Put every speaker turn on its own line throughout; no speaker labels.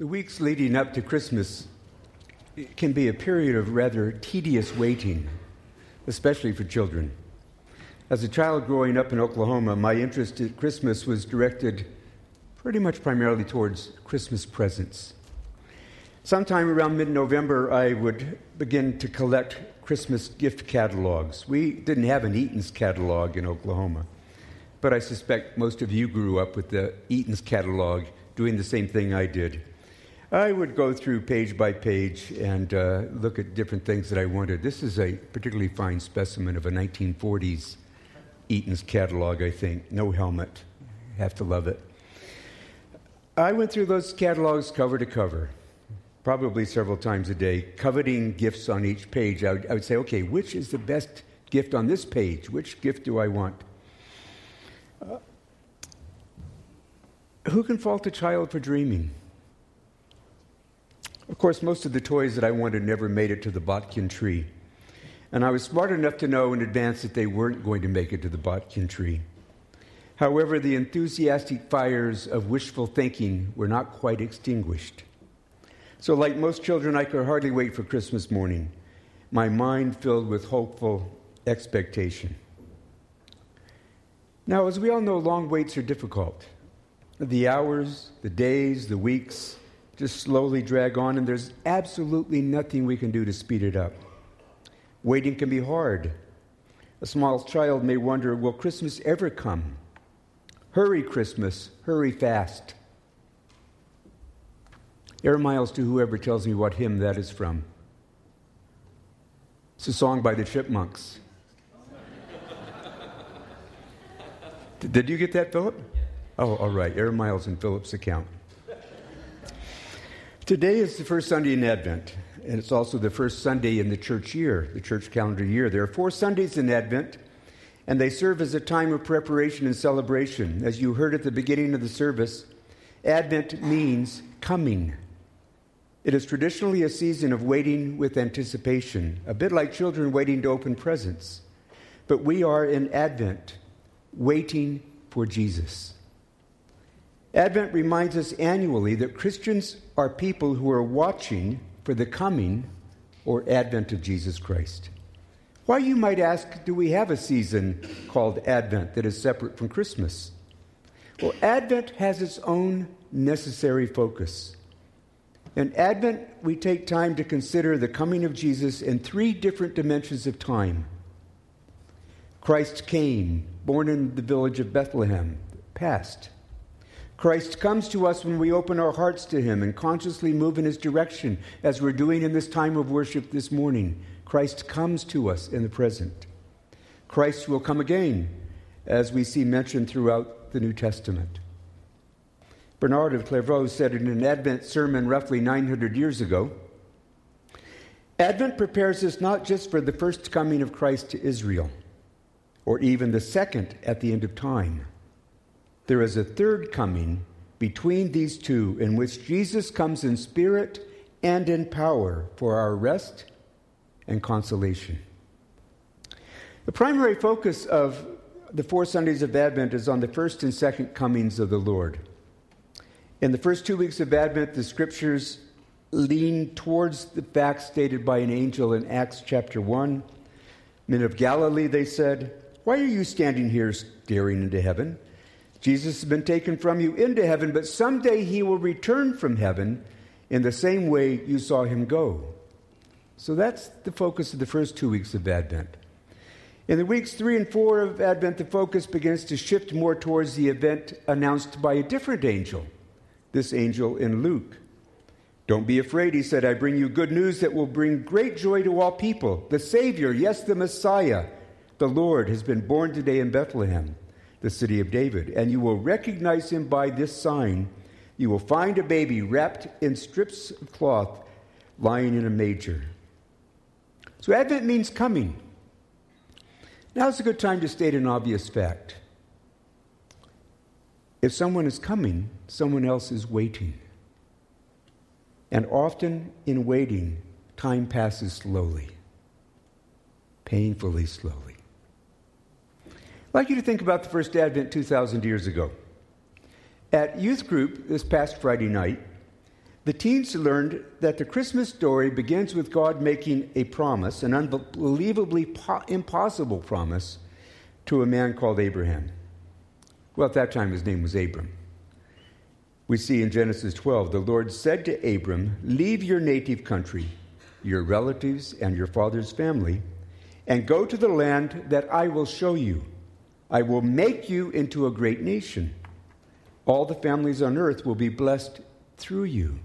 The weeks leading up to Christmas can be a period of rather tedious waiting, especially for children. As a child growing up in Oklahoma, my interest at Christmas was directed pretty much primarily towards Christmas presents. Sometime around mid November, I would begin to collect Christmas gift catalogs. We didn't have an Eaton's catalog in Oklahoma, but I suspect most of you grew up with the Eaton's catalog doing the same thing I did. I would go through page by page and uh, look at different things that I wanted. This is a particularly fine specimen of a 1940s Eaton's catalog, I think. No helmet. Have to love it. I went through those catalogs cover to cover, probably several times a day, coveting gifts on each page. I would, I would say, okay, which is the best gift on this page? Which gift do I want? Uh, who can fault a child for dreaming? Of course, most of the toys that I wanted never made it to the Botkin tree. And I was smart enough to know in advance that they weren't going to make it to the Botkin tree. However, the enthusiastic fires of wishful thinking were not quite extinguished. So, like most children, I could hardly wait for Christmas morning, my mind filled with hopeful expectation. Now, as we all know, long waits are difficult. The hours, the days, the weeks, just slowly drag on, and there's absolutely nothing we can do to speed it up. Waiting can be hard. A small child may wonder will Christmas ever come? Hurry, Christmas, hurry fast. Air miles to whoever tells me what hymn that is from. It's a song by the Chipmunks. Did you get that, Philip? Oh, all right. Air miles in Philip's account. Today is the first Sunday in Advent, and it's also the first Sunday in the church year, the church calendar year. There are four Sundays in Advent, and they serve as a time of preparation and celebration. As you heard at the beginning of the service, Advent means coming. It is traditionally a season of waiting with anticipation, a bit like children waiting to open presents. But we are in Advent, waiting for Jesus. Advent reminds us annually that Christians are people who are watching for the coming or advent of Jesus Christ. Why, you might ask, do we have a season called Advent that is separate from Christmas? Well, Advent has its own necessary focus. In Advent, we take time to consider the coming of Jesus in three different dimensions of time. Christ came, born in the village of Bethlehem, past. Christ comes to us when we open our hearts to Him and consciously move in His direction, as we're doing in this time of worship this morning. Christ comes to us in the present. Christ will come again, as we see mentioned throughout the New Testament. Bernard of Clairvaux said in an Advent sermon roughly 900 years ago Advent prepares us not just for the first coming of Christ to Israel, or even the second at the end of time there is a third coming between these two in which Jesus comes in spirit and in power for our rest and consolation. The primary focus of the four Sundays of Advent is on the first and second comings of the Lord. In the first two weeks of Advent, the scriptures lean towards the facts stated by an angel in Acts chapter 1. Men of Galilee, they said, Why are you standing here staring into heaven? Jesus has been taken from you into heaven, but someday he will return from heaven in the same way you saw him go. So that's the focus of the first two weeks of Advent. In the weeks three and four of Advent, the focus begins to shift more towards the event announced by a different angel, this angel in Luke. Don't be afraid, he said. I bring you good news that will bring great joy to all people. The Savior, yes, the Messiah, the Lord, has been born today in Bethlehem the city of David. And you will recognize him by this sign. You will find a baby wrapped in strips of cloth lying in a manger. So, Advent means coming. Now is a good time to state an obvious fact. If someone is coming, someone else is waiting. And often in waiting, time passes slowly, painfully slowly. I'd like you to think about the first Advent 2,000 years ago. At youth group this past Friday night, the teens learned that the Christmas story begins with God making a promise, an unbelievably po- impossible promise, to a man called Abraham. Well, at that time, his name was Abram. We see in Genesis 12, the Lord said to Abram, Leave your native country, your relatives, and your father's family, and go to the land that I will show you. I will make you into a great nation. All the families on earth will be blessed through you.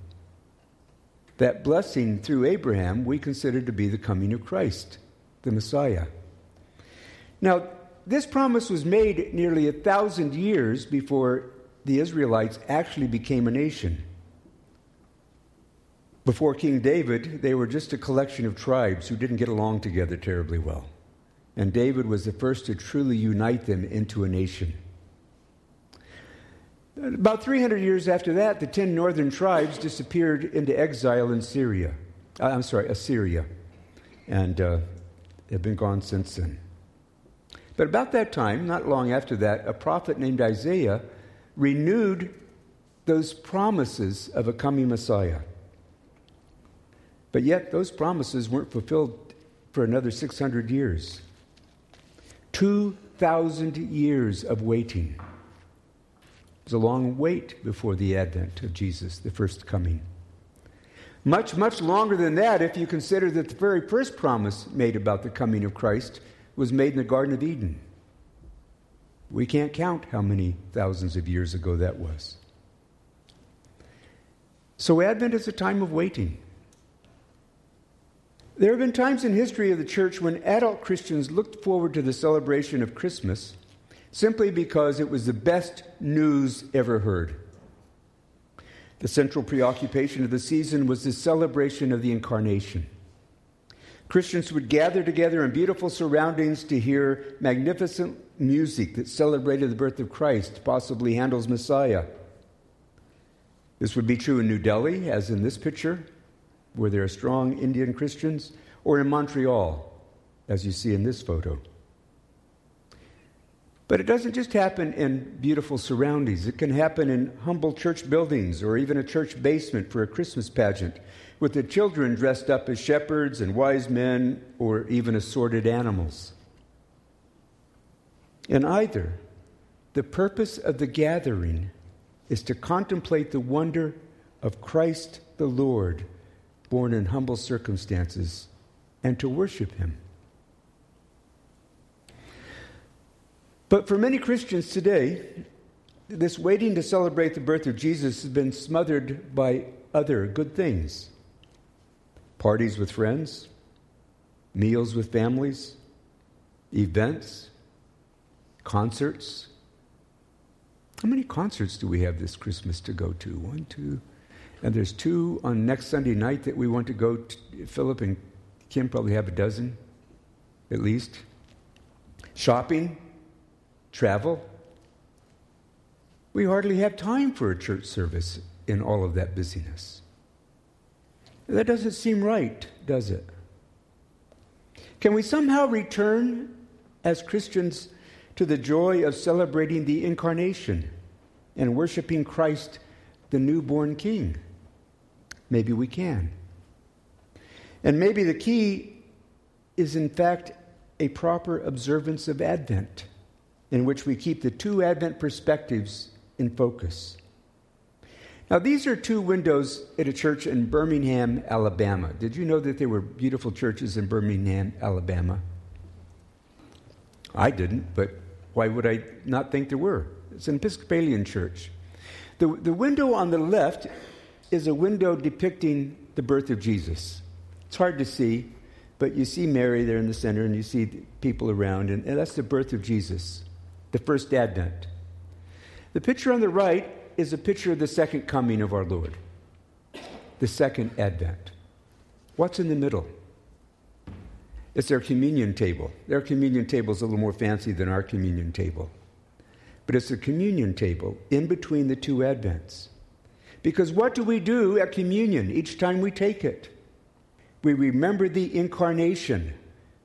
That blessing through Abraham we consider to be the coming of Christ, the Messiah. Now, this promise was made nearly a thousand years before the Israelites actually became a nation. Before King David, they were just a collection of tribes who didn't get along together terribly well. And David was the first to truly unite them into a nation. About 300 years after that, the 10 northern tribes disappeared into exile in Syria. Uh, I'm sorry, Assyria. And uh, have been gone since then. But about that time, not long after that, a prophet named Isaiah renewed those promises of a coming Messiah. But yet, those promises weren't fulfilled for another 600 years. 2,000 years of waiting. It was a long wait before the advent of Jesus, the first coming. Much, much longer than that if you consider that the very first promise made about the coming of Christ was made in the Garden of Eden. We can't count how many thousands of years ago that was. So, Advent is a time of waiting. There have been times in history of the church when adult Christians looked forward to the celebration of Christmas simply because it was the best news ever heard. The central preoccupation of the season was the celebration of the incarnation. Christians would gather together in beautiful surroundings to hear magnificent music that celebrated the birth of Christ, possibly Handel's Messiah. This would be true in New Delhi, as in this picture, where there are strong Indian Christians, or in Montreal, as you see in this photo. But it doesn't just happen in beautiful surroundings. It can happen in humble church buildings or even a church basement for a Christmas pageant, with the children dressed up as shepherds and wise men or even assorted animals. In either, the purpose of the gathering is to contemplate the wonder of Christ the Lord, born in humble circumstances, and to worship him. But for many Christians today, this waiting to celebrate the birth of Jesus has been smothered by other good things parties with friends, meals with families, events, concerts. How many concerts do we have this Christmas to go to? One, two. And there's two on next Sunday night that we want to go to. Philip and Kim probably have a dozen, at least. Shopping travel. We hardly have time for a church service in all of that busyness. That doesn't seem right, does it? Can we somehow return as Christians to the joy of celebrating the incarnation and worshiping Christ, the newborn King? Maybe we can. And maybe the key is, in fact, a proper observance of Advent in which we keep the two Advent perspectives in focus. Now, these are two windows at a church in Birmingham, Alabama. Did you know that there were beautiful churches in Birmingham, Alabama? I didn't, but why would I not think there were? It's an Episcopalian church. The, the window on the left is a window depicting the birth of Jesus. It's hard to see, but you see Mary there in the center and you see people around, and, that's the birth of Jesus the first advent. The picture on the right is a picture of the second coming of our Lord, the second advent. What's in the middle? It's their communion table. Their communion table is a little more fancy than our communion table. But it's a communion table in between the two advents. Because what do we do at communion each time we take it? We remember the incarnation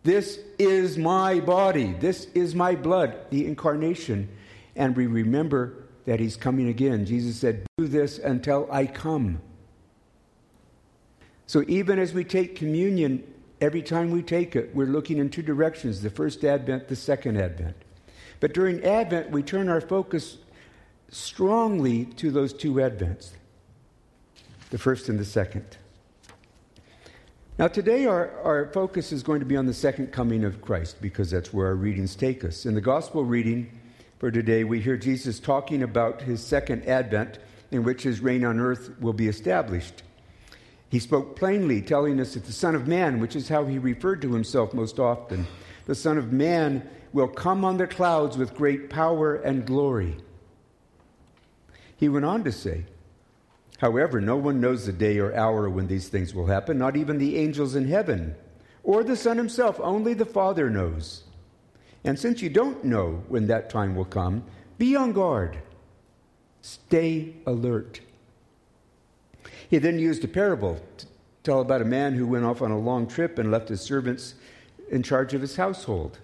this is my body. This is my blood, the incarnation. And we remember that he's coming again. Jesus said, Do this until I come. So even as we take communion, every time we take it, we're looking in two directions the first Advent, the second Advent. But during Advent, we turn our focus strongly to those two Advents the first and the second. Now, today our, our focus is going to be on the second coming of Christ because that's where our readings take us. In the gospel reading for today, we hear Jesus talking about his second advent in which his reign on earth will be established. He spoke plainly, telling us that the Son of Man, which is how he referred to himself most often, the Son of Man will come on the clouds with great power and glory. He went on to say, However, no one knows the day or hour when these things will happen, not even the angels in heaven or the Son himself. Only the Father knows. And since you don't know when that time will come, be on guard. Stay alert. He then used a parable to tell about a man who went off on a long trip and left his servants in charge of his household.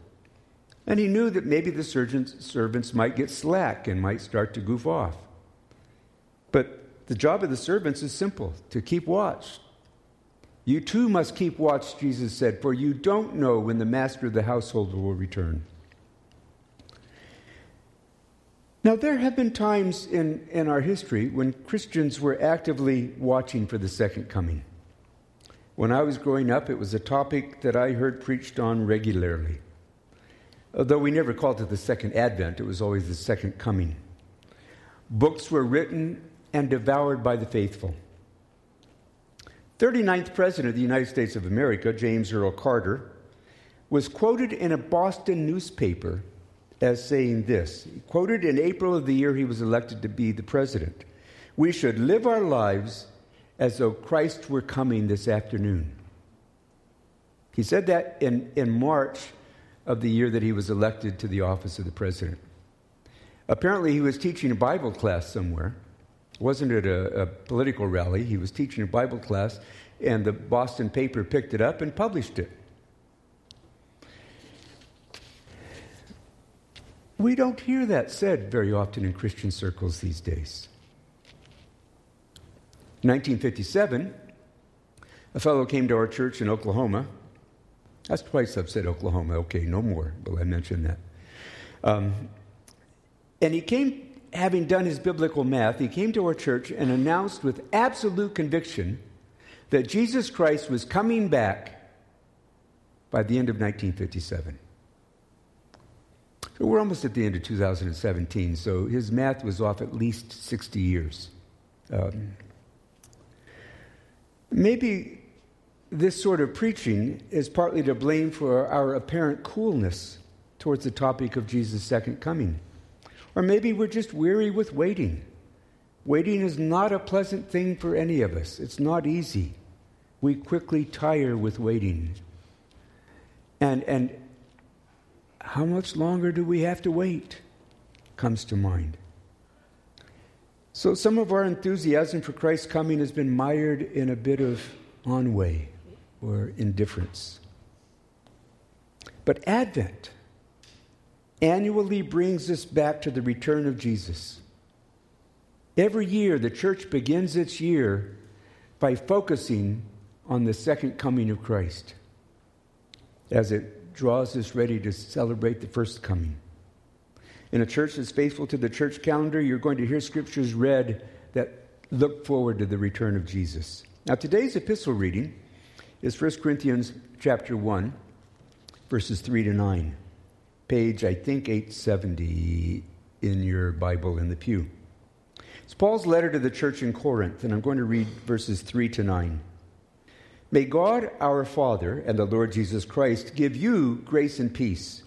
And he knew that maybe the servants might get slack and might start to goof off. But the job of the servants is simple to keep watch. You too must keep watch, Jesus said, for you don't know when the master of the household will return. Now, there have been times in, in our history when Christians were actively watching for the second coming. When I was growing up, it was a topic that I heard preached on regularly. Although we never called it the second advent, it was always the second coming. Books were written and devoured by the faithful. 39th President of the United States of America, James Earl Carter, was quoted in a Boston newspaper as saying this. Quoted in April of the year he was elected to be the president We should live our lives as though Christ were coming this afternoon. He said that in, in March of the year that he was elected to the office of the president. Apparently, he was teaching a Bible class somewhere. Wasn't it a, a political rally? He was teaching a Bible class, and the Boston paper picked it up and published it. We don't hear that said very often in Christian circles these days. 1957, a fellow came to our church in Oklahoma. That's twice I've said Oklahoma. Okay, no more, but I mentioned that. Um, and he came, having done his biblical math, he came to our church and announced with absolute conviction that Jesus Christ was coming back by the end of 1957. So we're almost at the end of 2017, so his math was off at least 60 years. Um, maybe this sort of preaching is partly to blame for our apparent coolness towards the topic of Jesus' second coming. Or maybe we're just weary with waiting. Waiting is not a pleasant thing for any of us, it's not easy. We quickly tire with waiting. And, and how much longer do we have to wait? comes to mind. So some of our enthusiasm for Christ's coming has been mired in a bit of ennui or indifference. But Advent annually brings us back to the return of Jesus. Every year, the church begins its year by focusing on the second coming of Christ as it draws us ready to celebrate the first coming. In a church that's faithful to the church calendar, you're going to hear scriptures read that look forward to the return of Jesus. Now, today's epistle reading is 1 Corinthians chapter 1, verses 3 to 9. Page, I think, 870 in your Bible in the pew. It's Paul's letter to the church in Corinth, and I'm going to read verses 3 to 9. May God our Father and the Lord Jesus Christ give you grace and peace.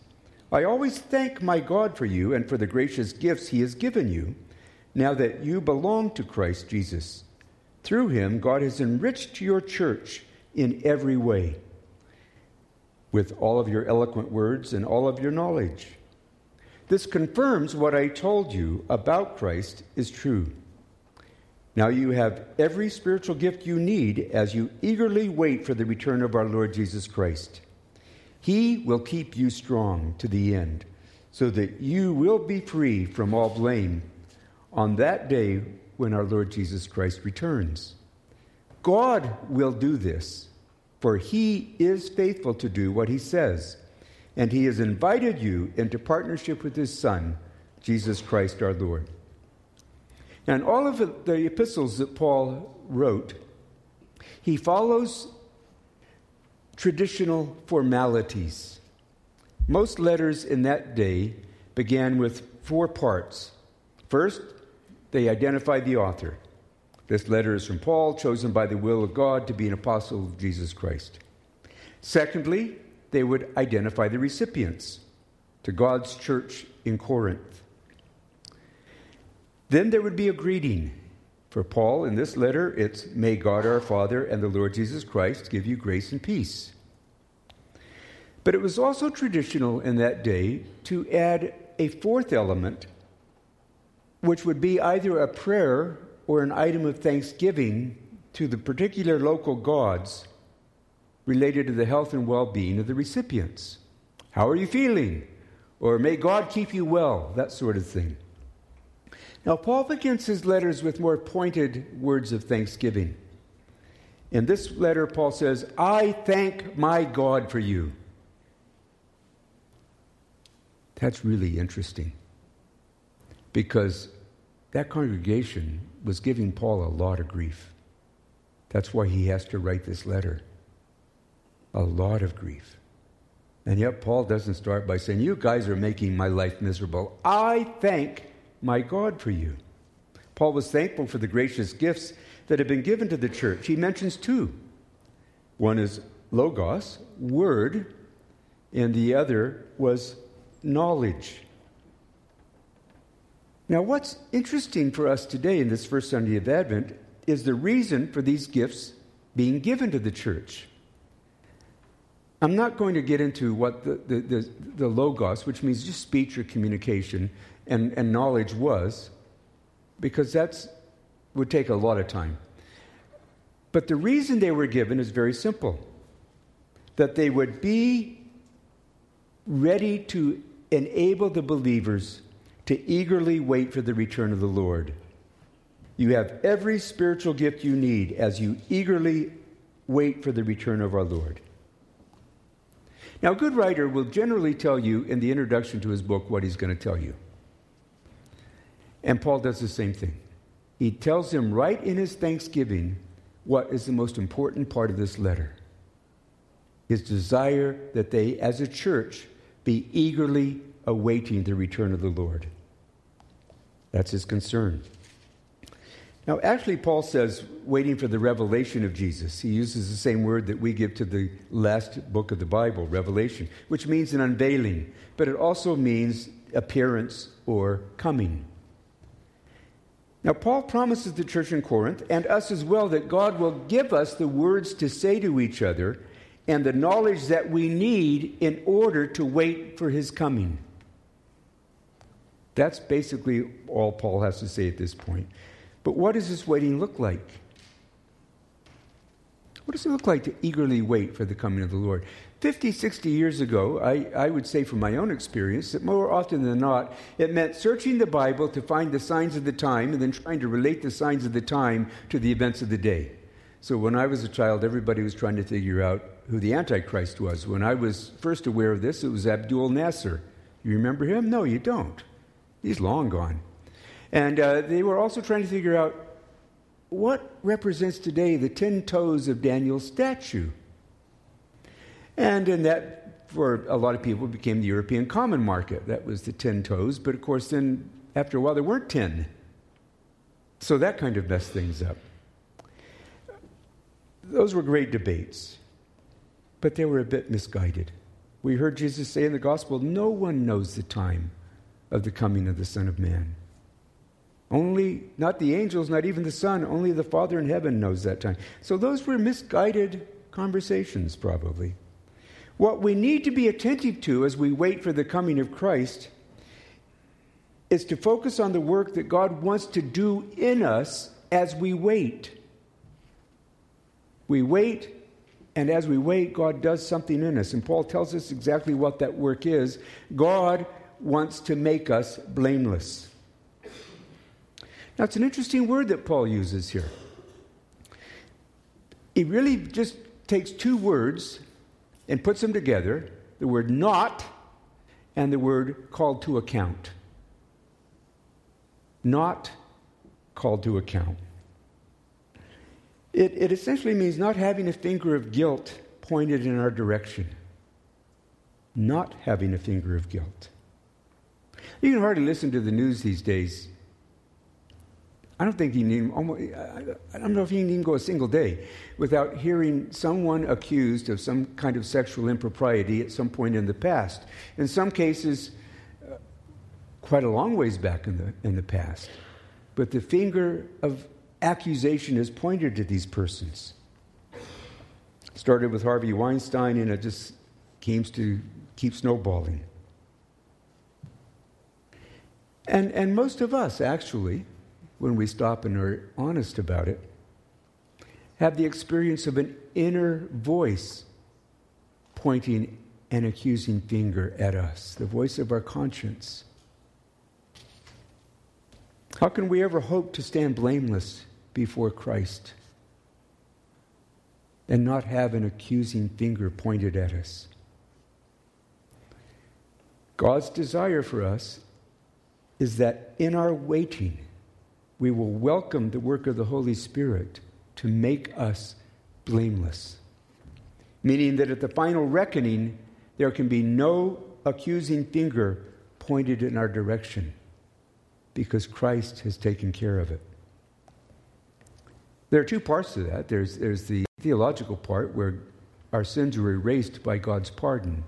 I always thank my God for you and for the gracious gifts he has given you, now that you belong to Christ Jesus. Through him, God has enriched your church in every way, with all of your eloquent words and all of your knowledge. This confirms what I told you about Christ is true. Now you have every spiritual gift you need as you eagerly wait for the return of our Lord Jesus Christ. He will keep you strong to the end, so that you will be free from all blame on that day when our Lord Jesus Christ returns. God will do this, for he is faithful to do what he says, and he has invited you into partnership with his Son, Jesus Christ our Lord. And all of the epistles that Paul wrote, he follows traditional formalities. Most letters in that day began with four parts. First, they identify the author. This letter is from Paul, chosen by the will of God to be an apostle of Jesus Christ. Secondly, they would identify the recipients to God's church in Corinth. Then there would be a greeting. For Paul, in this letter, it's May God our Father and the Lord Jesus Christ give you grace and peace. But it was also traditional in that day to add a fourth element, which would be either a prayer or an item of thanksgiving to the particular local gods related to the health and well being of the recipients. How are you feeling? Or may God keep you well, that sort of thing. Now, Paul begins his letters with more pointed words of thanksgiving. In this letter, Paul says, I thank my God for you. That's really interesting because that congregation was giving Paul a lot of grief. That's why he has to write this letter. A lot of grief. And yet, Paul doesn't start by saying, You guys are making my life miserable. I thank my God for you. Paul was thankful for the gracious gifts that have been given to the church. He mentions two one is logos, word, and the other was knowledge. Now, what's interesting for us today in this first Sunday of Advent is the reason for these gifts being given to the church. I'm not going to get into what the, the, the, the logos, which means just speech or communication, and, and knowledge was, because that would take a lot of time. But the reason they were given is very simple that they would be ready to enable the believers to eagerly wait for the return of the Lord. You have every spiritual gift you need as you eagerly wait for the return of our Lord. Now, a good writer will generally tell you in the introduction to his book what he's going to tell you. And Paul does the same thing. He tells him right in his thanksgiving what is the most important part of this letter his desire that they, as a church, be eagerly awaiting the return of the Lord. That's his concern. Now, actually, Paul says, waiting for the revelation of Jesus. He uses the same word that we give to the last book of the Bible, Revelation, which means an unveiling, but it also means appearance or coming. Now, Paul promises the church in Corinth and us as well that God will give us the words to say to each other and the knowledge that we need in order to wait for his coming. That's basically all Paul has to say at this point. But what does this waiting look like? What does it look like to eagerly wait for the coming of the Lord? 50, 60 years ago, I, I would say from my own experience that more often than not, it meant searching the Bible to find the signs of the time and then trying to relate the signs of the time to the events of the day. So when I was a child, everybody was trying to figure out who the Antichrist was. When I was first aware of this, it was Abdul Nasser. You remember him? No, you don't. He's long gone. And uh, they were also trying to figure out what represents today the ten toes of Daniel's statue. And in that, for a lot of people, became the European common market. That was the ten toes. But of course, then after a while, there weren't ten. So that kind of messed things up. Those were great debates, but they were a bit misguided. We heard Jesus say in the gospel, No one knows the time of the coming of the Son of Man. Only, not the angels, not even the Son, only the Father in heaven knows that time. So those were misguided conversations, probably. What we need to be attentive to as we wait for the coming of Christ is to focus on the work that God wants to do in us as we wait. We wait, and as we wait, God does something in us. And Paul tells us exactly what that work is. God wants to make us blameless. Now, it's an interesting word that Paul uses here. he really just takes two words and puts them together the word not and the word called to account. Not called to account. It, it essentially means not having a finger of guilt pointed in our direction. Not having a finger of guilt. You can hardly listen to the news these days. I don't think you need, almost, I don't know if you can even go a single day without hearing someone accused of some kind of sexual impropriety at some point in the past. In some cases, uh, quite a long ways back in the, in the past. But the finger of accusation is pointed to these persons. Started with Harvey Weinstein, and it just keeps to keep snowballing. And, and most of us, actually, when we stop and are honest about it, have the experience of an inner voice pointing an accusing finger at us, the voice of our conscience. How can we ever hope to stand blameless before Christ and not have an accusing finger pointed at us? God's desire for us is that in our waiting, we will welcome the work of the Holy Spirit to make us blameless. Meaning that at the final reckoning, there can be no accusing finger pointed in our direction because Christ has taken care of it. There are two parts to that there's, there's the theological part where our sins are erased by God's pardon.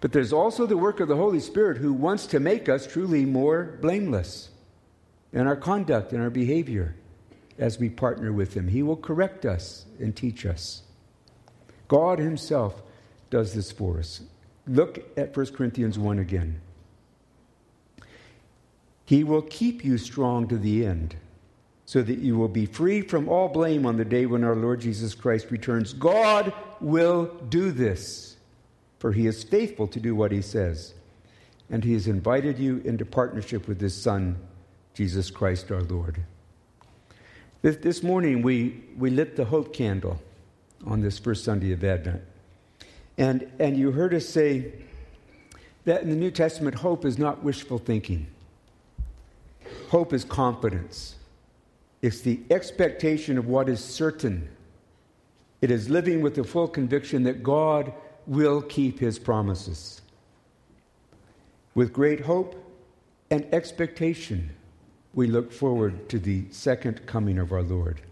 But there's also the work of the Holy Spirit who wants to make us truly more blameless in our conduct and our behavior as we partner with Him. He will correct us and teach us. God Himself does this for us. Look at 1 Corinthians 1 again. He will keep you strong to the end, so that you will be free from all blame on the day when our Lord Jesus Christ returns. God will do this, for He is faithful to do what He says. And He has invited you into partnership with His Son Jesus Christ our Lord. This, this morning we, we lit the hope candle on this first Sunday of Advent. And, and you heard us say that in the New Testament, hope is not wishful thinking. Hope is confidence. It's the expectation of what is certain. It is living with the full conviction that God will keep his promises. With great hope and expectation, we look forward to the second coming of our Lord.